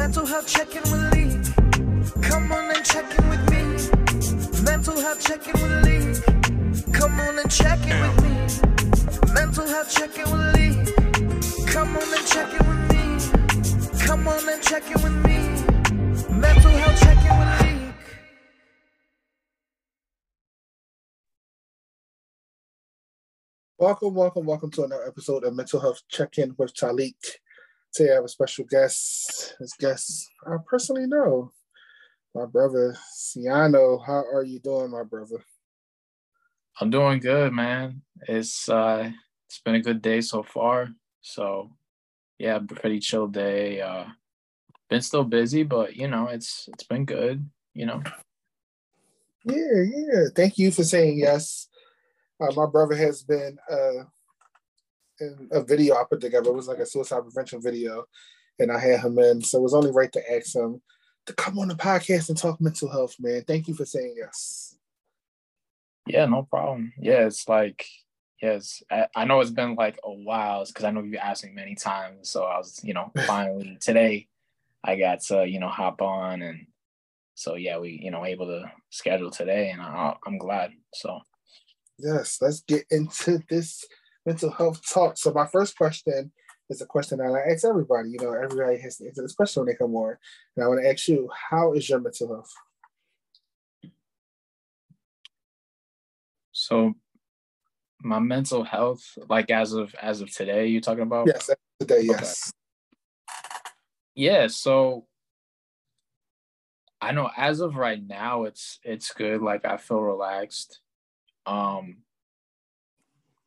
Mental health check-in with Lee. Come on and check in with me. Mental health check-in with Lee. Come on and check in with me. Mental health check-in with Lee. Come on and check in with me. Come on and check in with me. Mental health with Lee. Welcome, welcome, welcome to another episode of Mental Health Check-In with Talik. Today I have a special guest. This guest I personally know, my brother Ceeahno. How are you doing, my brother? I'm doing good, man. It's uh it's been a good day so far. So yeah, pretty chill day. Uh been still busy, but you know, it's it's been good, you know. Yeah, yeah. Thank you for saying yes. Uh, my brother has been uh, in a video I put together. It was like a suicide prevention video, and I had him in. So it was only right to ask him to come on the podcast and talk mental health, man. Thank you for saying yes. Yeah, no problem. Yeah, it's like yes, I, I know it's been like a while because I know you've asked me many times. So I was, you know, finally today I got to, you know, hop on and so yeah, we, you know, able to schedule today and I, I'm glad. So Yes, let's get into this mental health talk. So my first question is a question that I ask everybody. You know, everybody has to answer this question when they come on. And I want to ask you, how is your mental health? So my mental health, like as of as of today, you're talking about? Yes, today, yes. Okay. Yeah, so I know as of right now it's it's good. Like I feel relaxed. Um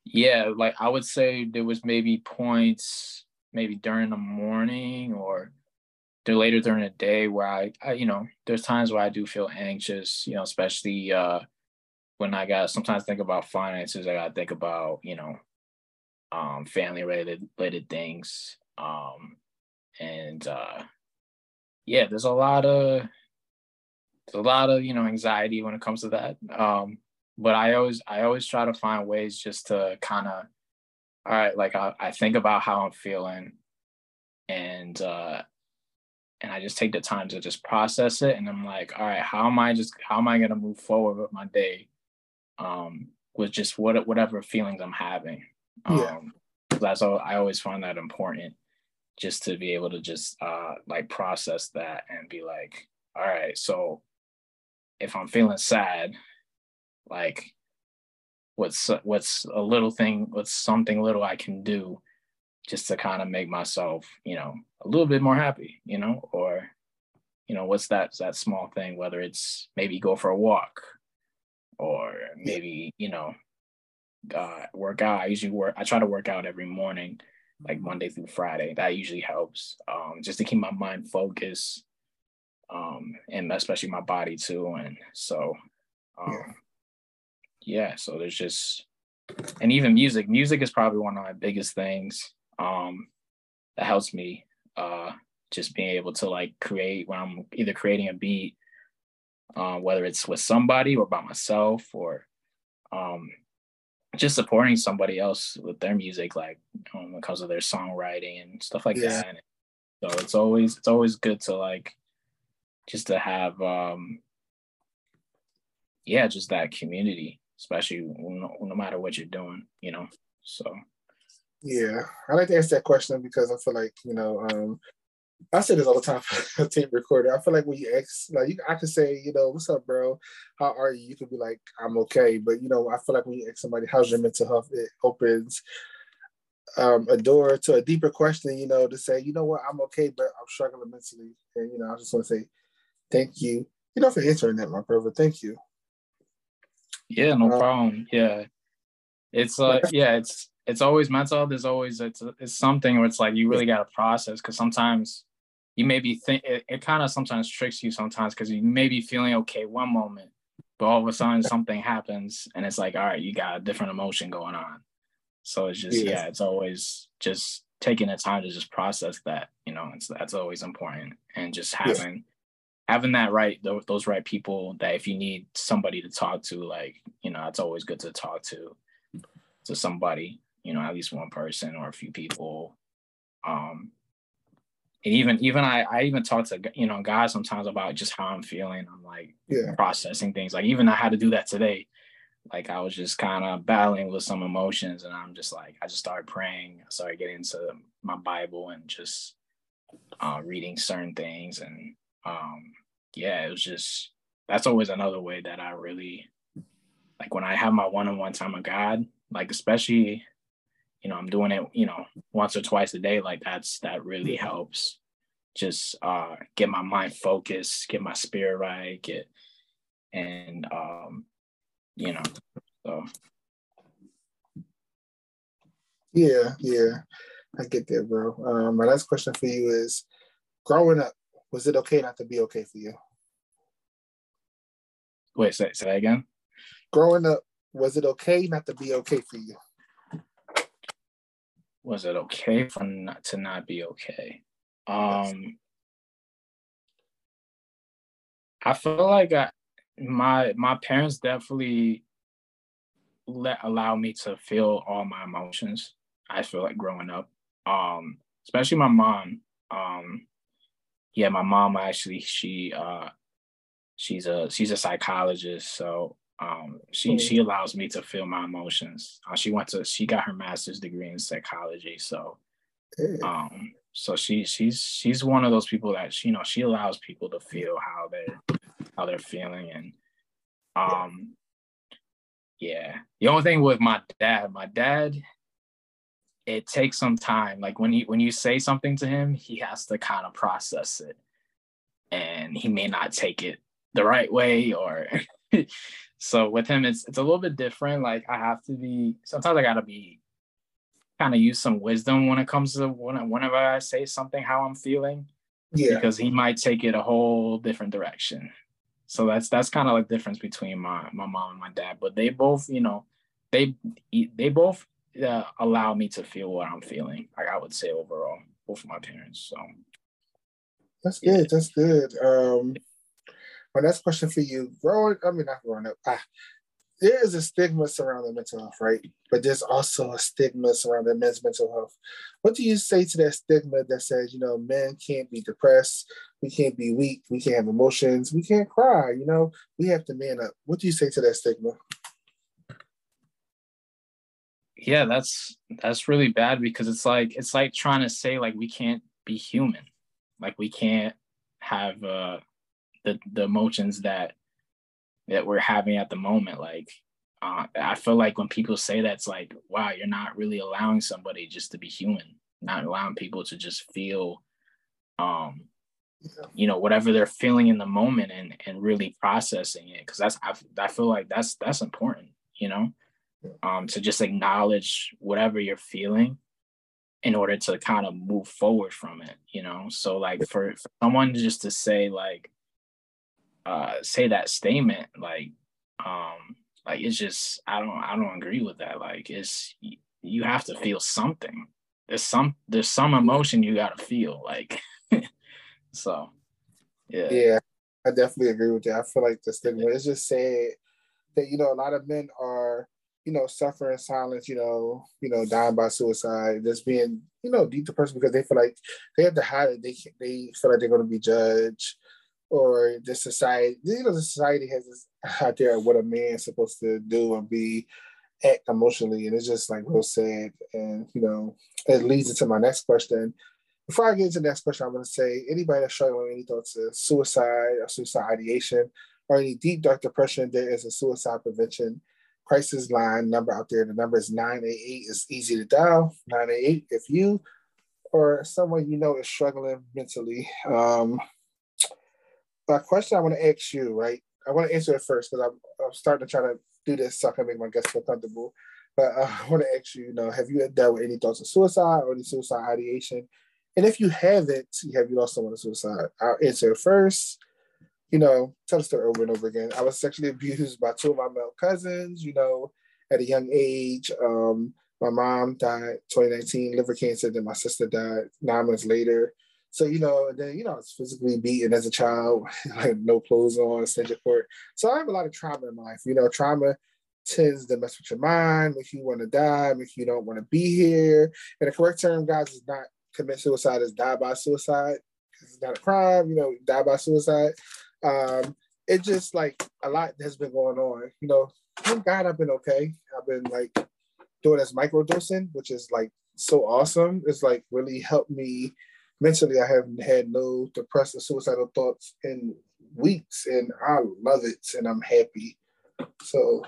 yeah, like I would say there was maybe points maybe during the morning or later during the day where I, I you know, there's times where I do feel anxious, you know, especially uh when I got sometimes think about finances, I gotta think about, you know, um, family related related things. Um, and uh, yeah, there's a lot of there's a lot of you know anxiety when it comes to that. Um, but I always I always try to find ways just to kind of all right, like I, I think about how I'm feeling, and uh, and I just take the time to just process it, and I'm like, all right, how am I just how am I gonna move forward with my day? um, with just what whatever feelings I'm having. Um, yeah. That's all. I always find that important, just to be able to just uh, like process that and be like, all right, so if I'm feeling sad, like what's what's a little thing, what's something little I can do, just to kind of make myself, you know, a little bit more happy, you know, or you know, what's that that small thing? Whether it's maybe go for a walk or maybe you know uh, work out. I usually work. I try to work out every morning, like Monday through Friday. That usually helps, um, just to keep my mind focused, um, and especially my body too. And so, um, yeah. Yeah. So there's just, and even music. Music is probably one of my biggest things um, that helps me. Uh, just being able to like create when I'm either creating a beat uh, whether it's with somebody or by myself or um, just supporting somebody else with their music, like um, when it comes to their songwriting and stuff like yeah. that. And so it's always it's always good to like just to have um, yeah, just that community, especially no, no matter what you're doing, you know. So yeah, I like to ask that question because I feel like you know um, I say this all the time for a tape recorder. I feel like when you ask, like you, I could say, you know, what's up, bro? How are you? You could be like, I'm okay. But you know, I feel like when you ask somebody, how's your mental health? It opens um, a door to a deeper question. You know, to say, you know what, I'm okay, but I'm struggling mentally. And you know, I just want to say, thank you. You know, for answering that, my brother. Thank you. Yeah, no um, problem. Yeah, it's uh, yeah, it's it's always mental health is always it's it's something where it's like you really got to process because sometimes you may be think it, it kind of sometimes tricks you sometimes because you may be feeling okay one moment, but all of a sudden something happens and it's like, all right, you got a different emotion going on. So it's just, yeah, it's always just taking the time to just process that, you know, it's that's always important. And just having yeah. Having that right, those right people that if you need somebody to talk to, like, you know, it's always good to talk to to somebody, you know, at least one person or a few people. Um, and even even I I even talk to you know guys sometimes about just how I'm feeling. I'm like Yeah. processing things. Like even I had to do that today. Like I was just kind of battling with some emotions, and I'm just like I just started praying. I started getting into my Bible and just uh, reading certain things, and um, yeah, it was just that's always another way that I really like when I have my one-on-one time with God. Like especially, you know, I'm doing it, you know, once or twice a day. Like that's that really helps. Just uh, get my mind focused, get my spirit right, get and um, you know, so Yeah, yeah. I get that, bro. Um, my last question for you is growing up, was it okay not to be okay for you? wait, say, say that again. Growing up, was it okay not to be okay for you? Was it okay for not to not be okay? Um, I feel like I, my my parents definitely let allow me to feel all my emotions. I feel like growing up, um, especially my mom. Um, yeah, my mom actually she uh she's a she's a psychologist, so um she she allows me to feel my emotions. Uh, she went to she got her master's degree in psychology, so um so she she's she's one of those people that she, you know she allows people to feel how they how they're feeling and um yeah. The only thing with my dad my dad it takes some time like when you when you say something to him he has to kind of process it and he may not take it the right way or so with him it's it's a little bit different like i have to be sometimes i gotta be kind of use some wisdom when it comes to when, whenever I say something how I'm feeling Yeah. because he might take it a whole different direction. So that's that's kind of like the difference between my my mom and my dad. But they both, you know, they they both uh, allow me to feel what I'm feeling. Like I would say overall, both of my parents. So That's good. That's good. Um, my next question for you, growing, I mean, not growing up, ah, there is a stigma surrounding mental health, right? But there's also a stigma surrounding men's mental health. What do you say to that stigma that says, you know, men can't be depressed, we can't be weak, we can't have emotions, we can't cry, you know, we have to man up. What do you say to that stigma? Yeah, that's that's really bad because it's like it's like trying to say like we can't be human, like we can't have uh the the emotions that that we're having at the moment. Like uh, I feel like when people say that, it's like wow, you're not really allowing somebody just to be human, not allowing people to just feel, um, you know, whatever they're feeling in the moment and and really processing it. Because that's I, I feel like that's that's important, you know um, to just acknowledge whatever you're feeling in order to kind of move forward from it you know? So like for, for someone just to say like uh say that statement like um like it's just i don't i don't agree with that. Like it's you, you have to feel something. There's some there's some emotion you got to feel like so yeah. Yeah, I definitely agree with that. I feel like the stigma is just sad that you know a lot of men are you know suffering in silence. You know, you know, dying by suicide, just being you know deep depressed because they feel like they have to hide it. They they feel like they're going to be judged, or the society. You know, the society has this idea of what a man's supposed to do and be act emotionally, and it's just like real sad. And you know, it leads into my next question. Before I get into the next question, I'm going to say anybody that's struggling with any thoughts of suicide or suicide ideation or any deep dark depression, there is a suicide prevention crisis line number out there. The number is 988. It's easy to dial 988 if you or someone you know is struggling mentally. Um, a question I want to ask you, right? I want to answer it first because I'm, I'm starting to try to do this so I can make my guests feel comfortable. But uh, I want to ask you, you know, have you dealt with any thoughts of suicide or any suicide ideation? And if you haven't, have you lost someone to suicide? I'll answer first. You know, tell the story over and over again. I was sexually abused by two of my male cousins, you know, at a young age. Um, my mom died 2019, liver cancer, then my sister died nine months later. So, you know, then, you know, I was physically beaten as a child, like no clothes on, extension court. So I have a lot of trauma in my life. You know, trauma tends to mess with your mind, make you want to die, make you don't want to be here. And the correct term, guys, is not commit suicide is die by suicide it's not a crime, you know, die by suicide. Um, it just like a lot has been going on. You know, thank God I've been okay. I've been like doing this microdosing, which is like so awesome. It's like really helped me mentally. I haven't had no depressive suicidal thoughts in weeks and I love it and I'm happy. So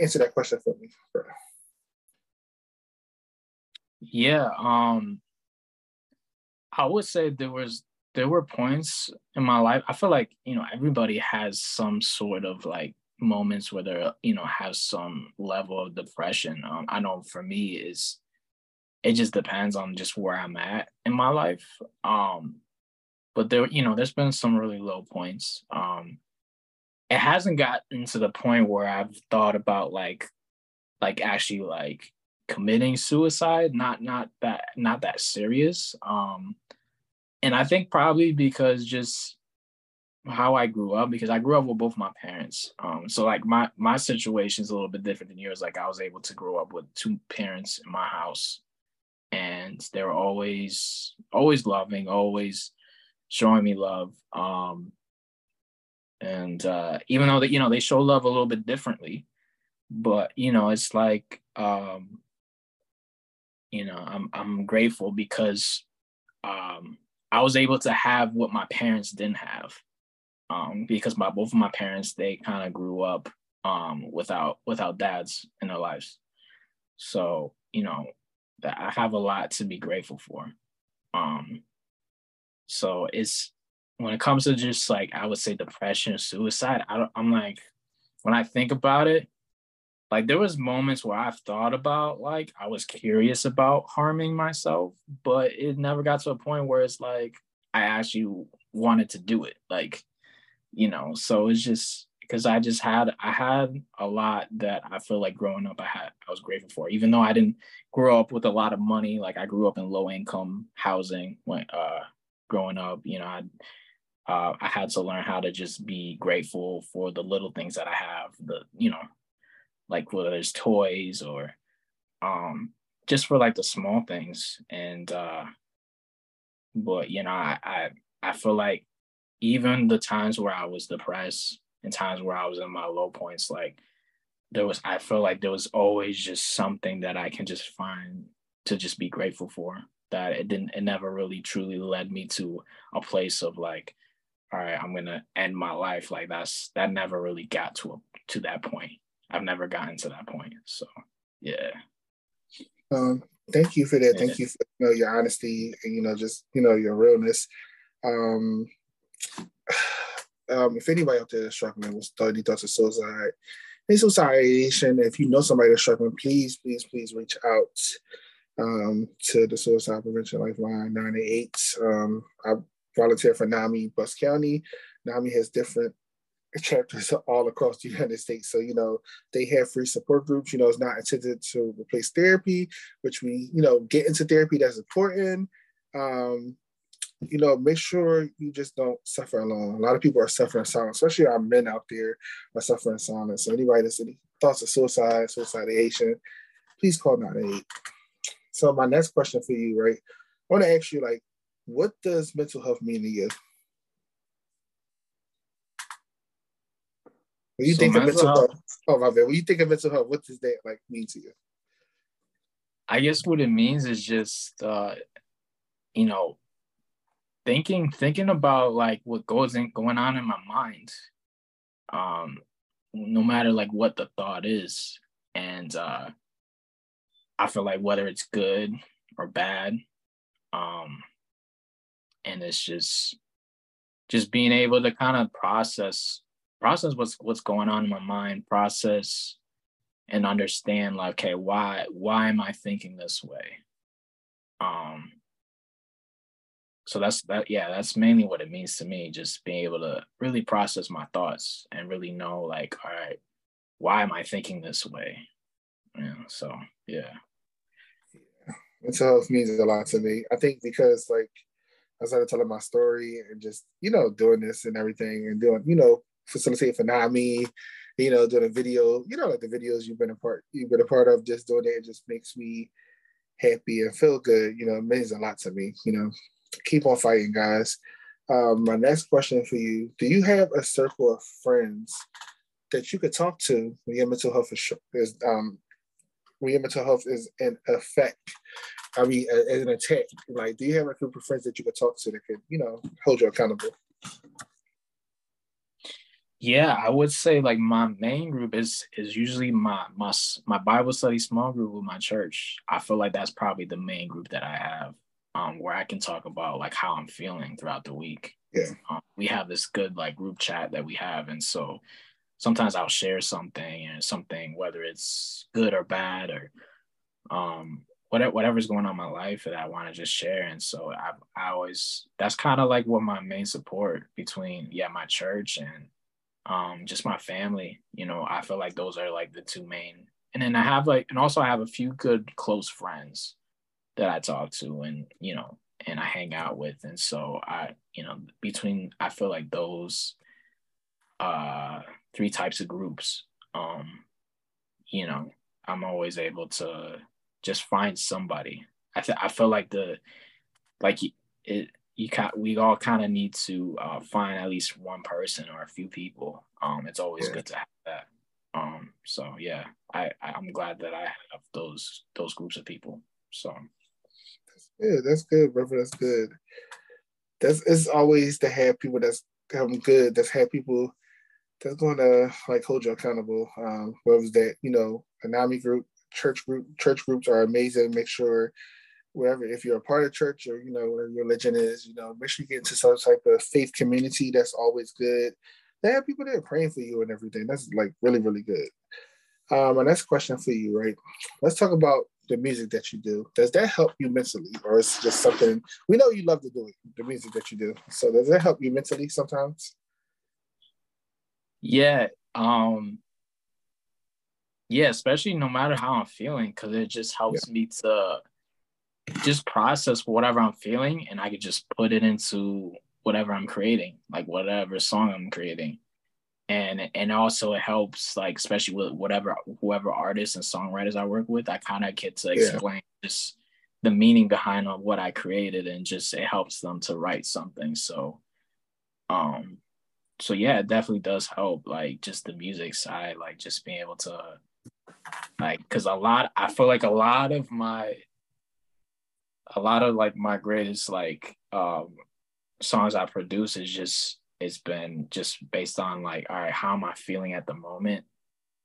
answer that question for me. Yeah, um I would say there was there were points in my life. I feel like, you know, everybody has some sort of like moments where they're, you know, have some level of depression. Um, I know for me is it just depends on just where I'm at in my life. Um, but there, you know, there's been some really low points. Um, it hasn't gotten to the point where I've thought about like, like actually like committing suicide. Not not that not that serious. Um, and I think probably because just how I grew up, because I grew up with both my parents. Um, so like my my situation is a little bit different than yours. Like I was able to grow up with two parents in my house, and they were always always loving, always showing me love. Um, and uh, even though that you know they show love a little bit differently, but you know it's like um, you know I'm I'm grateful because um, I was able to have what my parents didn't have um, because my both of my parents they kind of grew up um, without without dads in their lives, so you know that I have a lot to be grateful for. Um, so it's when it comes to just like I would say depression, suicide. I don't, I'm like when I think about it, like there was moments where I've thought about like I was curious about harming myself, but it never got to a point where it's like I actually wanted to do it. Like, you know, so it's just because I just had I had a lot that I feel like growing up I had I was grateful for. Even though I didn't grow up with a lot of money, like I grew up in low income housing when uh growing up, you know, I uh, I had to learn how to just be grateful for the little things that I have, the you know, like whether it's toys or um just for like the small things. And uh but you know, I I, I feel like even the times where I was depressed and times where I was in my low points, like there was I feel like there was always just something that I can just find to just be grateful for. That it didn't it never really truly led me to a place of like, all right, I'm gonna end my life. Like that's that never really got to a to that point. I've never gotten to that point. So yeah. Um, thank you for that. Yeah. Thank you for you know your honesty and you know just you know your realness. Um, um, if anybody out there is struggling with thirty thoughts of suicide, any suicidation, if you know somebody that's struggling, please, please, please reach out um, to the Suicide Prevention Lifeline 988. Um, I volunteer for NAMI Bucks County. NAMI has different chapters all across the United States. So, you know, they have free support groups. You know, it's not intended to replace therapy, which we, you know, get into therapy that's important. Um, you know, make sure you just don't suffer alone. A lot of people are suffering silence, especially our men out there are suffering silence. So anybody that's any thoughts of suicide, suicidation, please call 988. So my next question for you, right? I want to ask you, like, what does mental health mean to you? When you so think of mental health, health, oh my bad. When you think of mental health, what does that like mean to you? I guess what it means is just uh, you know, thinking thinking about like what goes in going on in my mind. Um, no matter like what the thought is. And uh I feel like whether it's good or bad, um, and it's just just being able to kind of process process what's what's going on in my mind, process and understand like, okay, why why am I thinking this way? Um so that's that yeah, that's mainly what it means to me, just being able to really process my thoughts and really know like, all right, why am I thinking this way? Yeah, so yeah. Mental health means a lot to me. I think because like I started telling my story and just, you know, doing this and everything and doing, you know, facilitate for NAMI, you know, doing a video, you know, like the videos you've been a part, you've been a part of, just doing it, it just makes me happy and feel good, you know, it means a lot to me. You know, keep on fighting, guys. Um, my next question for you: Do you have a circle of friends that you could talk to when your mental health is, is um, when your mental health is in effect? I mean, as an attack. Like, do you have a group of friends that you could talk to that could, you know, hold you accountable? Yeah, I would say like my main group is is usually my my my Bible study small group with my church. I feel like that's probably the main group that I have, um, where I can talk about like how I'm feeling throughout the week. Yeah, um, we have this good like group chat that we have, and so sometimes I'll share something and something whether it's good or bad or um whatever whatever's going on in my life that I want to just share. And so I I always that's kind of like what my main support between yeah my church and um, just my family. You know, I feel like those are like the two main. And then I have like, and also I have a few good close friends that I talk to, and you know, and I hang out with, and so I, you know, between I feel like those uh three types of groups, um, you know, I'm always able to just find somebody. I th- I feel like the like it you can we all kind of need to uh, find at least one person or a few people. Um, it's always yeah. good to have that. Um, so yeah, I I'm glad that I have those those groups of people. So that's good. That's good, brother. That's good. That's it's always to have people that's um, good. That's have people that's going to like hold you accountable. Um, whether it's that you know, a NAMI group, church group, church groups are amazing. Make sure wherever if you're a part of church or you know whatever your religion is you know make sure you get into some type of faith community that's always good. They have people there praying for you and everything. That's like really really good. Um my next question for you right? Let's talk about the music that you do. Does that help you mentally or is it just something we know you love to do it the music that you do. So does that help you mentally sometimes? Yeah um yeah especially no matter how i'm feeling because it just helps yeah. me to just process whatever I'm feeling and I could just put it into whatever I'm creating, like whatever song I'm creating. And and also it helps like especially with whatever whoever artists and songwriters I work with, I kind of get to explain yeah. just the meaning behind of what I created and just it helps them to write something. So um so yeah, it definitely does help like just the music side, like just being able to like cause a lot I feel like a lot of my a lot of like my greatest like um songs I produce is just it's been just based on like all right how am I feeling at the moment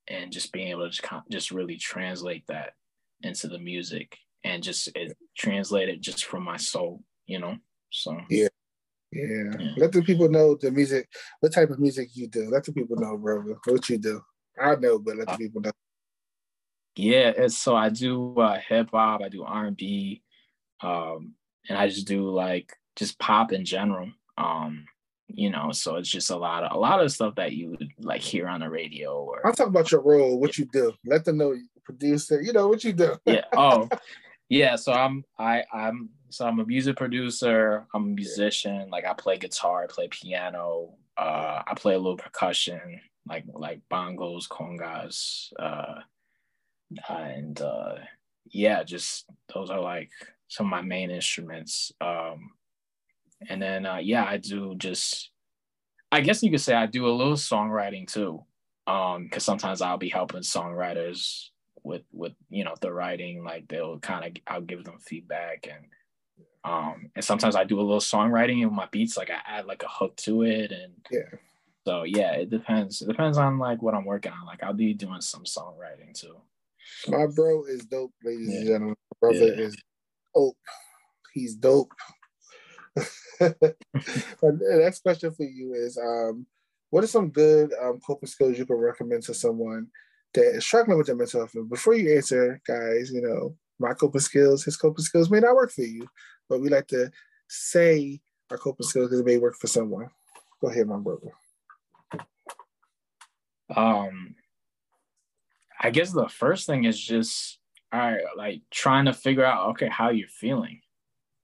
and just being able to just, just really translate that into the music and just it translate it just from my soul you know so yeah yeah. yeah. Let the people know the music, what type of music you do. Let the people know, brother, what you do. I know, but let the uh, people know. Yeah, so I do uh, hip hop, I do R and B, um, and I just do like just pop in general. Um, you know, so it's just a lot of a lot of stuff that you would like hear on the radio. Or I'll talk about your role, what you do. Let them know you producer. You know what you do. yeah. Oh, yeah. So I'm I I'm so I'm a music producer. I'm a musician. Like I play guitar, I play piano. Uh, I play a little percussion, like like bongos, congas, uh, and uh, yeah, just those are like some of my main instruments. Um, and then uh, yeah, I do just I guess you could say I do a little songwriting too. Um, because sometimes I'll be helping songwriters with with you know the writing, like they'll kind of I'll give them feedback and um and sometimes I do a little songwriting in my beats, like I add like a hook to it and yeah. So yeah, it depends. It depends on like what I'm working on. Like I'll be doing some songwriting too. My bro is dope, ladies yeah. and gentlemen. My brother yeah. is dope. He's dope. the next question for you is um, what are some good um, coping skills you can recommend to someone that is struggling with their mental health? Before you answer, guys, you know, my coping skills, his coping skills may not work for you, but we like to say our coping skills because it may work for someone. Go ahead, my brother. Um, I guess the first thing is just all right, like trying to figure out, okay, how you're feeling.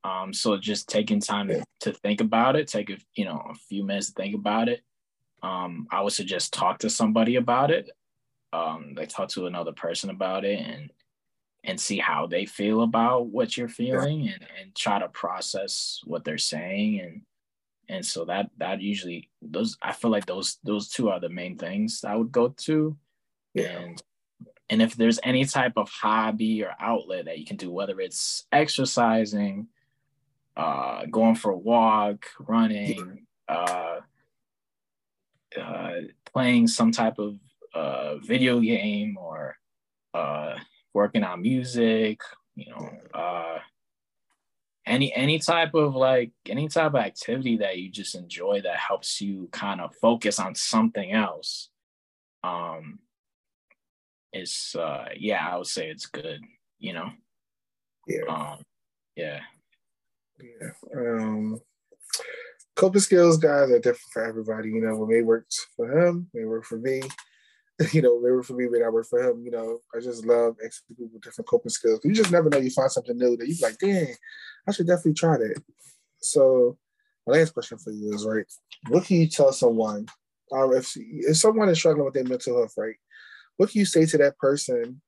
Um, so just taking time to, to think about it, take a you know a few minutes to think about it. Um, I would suggest talk to somebody about it. Um, like talk to another person about it and and see how they feel about what you're feeling and, and try to process what they're saying and and so that that usually those i feel like those those two are the main things i would go to yeah. and and if there's any type of hobby or outlet that you can do whether it's exercising uh going for a walk running uh, uh playing some type of uh video game or uh working on music you know uh any any type of like any type of activity that you just enjoy that helps you kind of focus on something else um is uh yeah i would say it's good you know yeah um yeah yeah um coping skills guys are different for everybody you know what may work for him may work for me you know, they were for me, but I work for him. You know, I just love executing with different coping skills. You just never know. You find something new that you like, dang, I should definitely try that. So, my last question for you is right. What can you tell someone um, if if someone is struggling with their mental health, right? What can you say to that person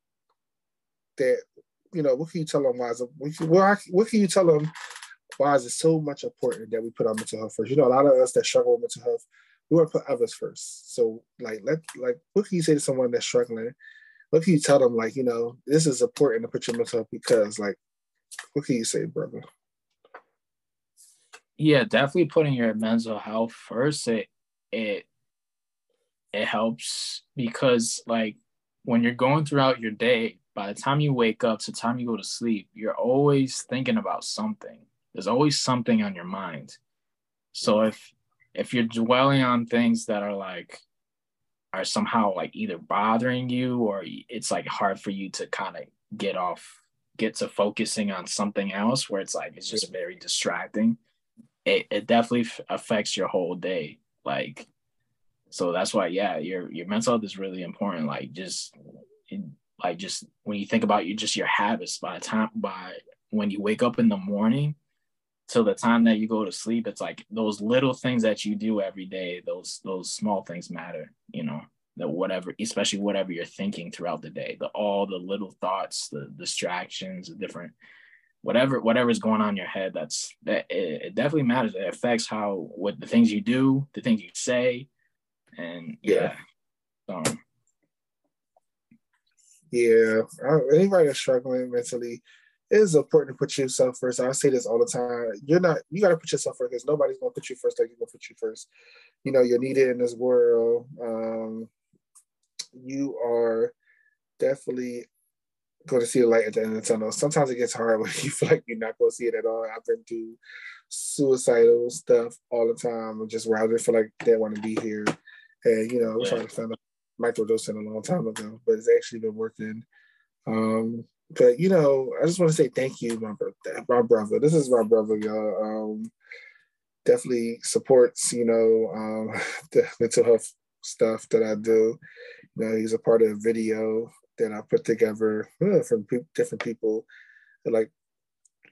that you know? What can you tell them? Why is what, what can you tell them? Why is it so much important that we put our mental health first? You know, a lot of us that struggle with mental health, we want to put others first. So like let like what can you say to someone that's struggling? What can you tell them like, you know, this is important to put your mental health because like what can you say, brother? Yeah, definitely putting your mental health first. It it it helps because like when you're going throughout your day, by the time you wake up to the time you go to sleep, you're always thinking about something. There's always something on your mind. So if if you're dwelling on things that are like are somehow like either bothering you or it's like hard for you to kind of get off get to focusing on something else where it's like it's just very distracting it, it definitely affects your whole day like so that's why yeah your your mental health is really important. Like just like just when you think about you just your habits by time by when you wake up in the morning till the time that you go to sleep it's like those little things that you do every day those those small things matter you know that whatever especially whatever you're thinking throughout the day the all the little thoughts the distractions the different whatever whatever's going on in your head that's that it, it definitely matters. It affects how what the things you do the things you say and yeah, yeah. Um, yeah anybody that's struggling mentally it is important to put yourself first. I say this all the time. You're not, you got to put yourself first because nobody's going to put you first like you're going to put you first. You know, you're needed in this world. Um, you are definitely going to see the light at the end of the tunnel. Sometimes it gets hard when you feel like you're not going to see it at all. I've been through suicidal stuff all the time, just rather feel like they want to be here. And, you know, I was yeah. trying to find a microdosing a long time ago, but it's actually been working. Um, but you know, I just want to say thank you, my brother. My brother. This is my brother, y'all. Um, definitely supports, you know, um, the mental health stuff that I do. You know, he's a part of a video that I put together uh, from pe- different people. Like,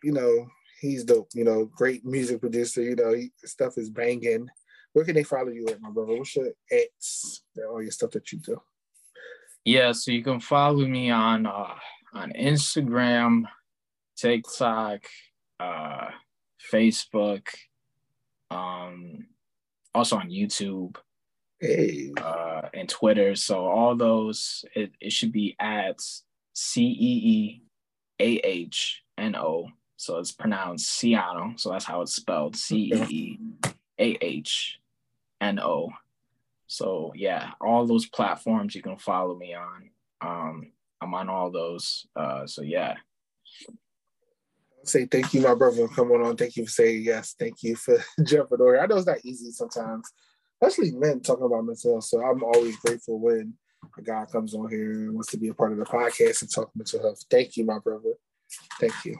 you know, he's dope. You know, great music producer. You know, he, stuff is banging. Where can they follow you at, my brother? What's your ex? All your stuff that you do. Yeah, so you can follow me on uh, on Instagram, TikTok, uh, Facebook, um, also on YouTube, hey. uh, and Twitter. So all those, it, it should be at C E E A H N O. So it's pronounced Ceeahno. So that's how it's spelled C E E A H N O. So yeah, all those platforms you can follow me on. Um, I'm on all those. Uh, so yeah. Say thank you, my brother, for coming on. Thank you for saying yes. Thank you for jumping over. I know it's not easy sometimes, especially men talking about mental health. So I'm always grateful when a guy comes on here and wants to be a part of the podcast and talk mental health. Thank you, my brother. Thank you.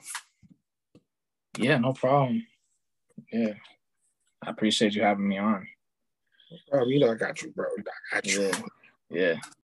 Yeah, no problem. Yeah. I appreciate you having me on. Um, you know I got you, bro. I got you. Yeah. yeah.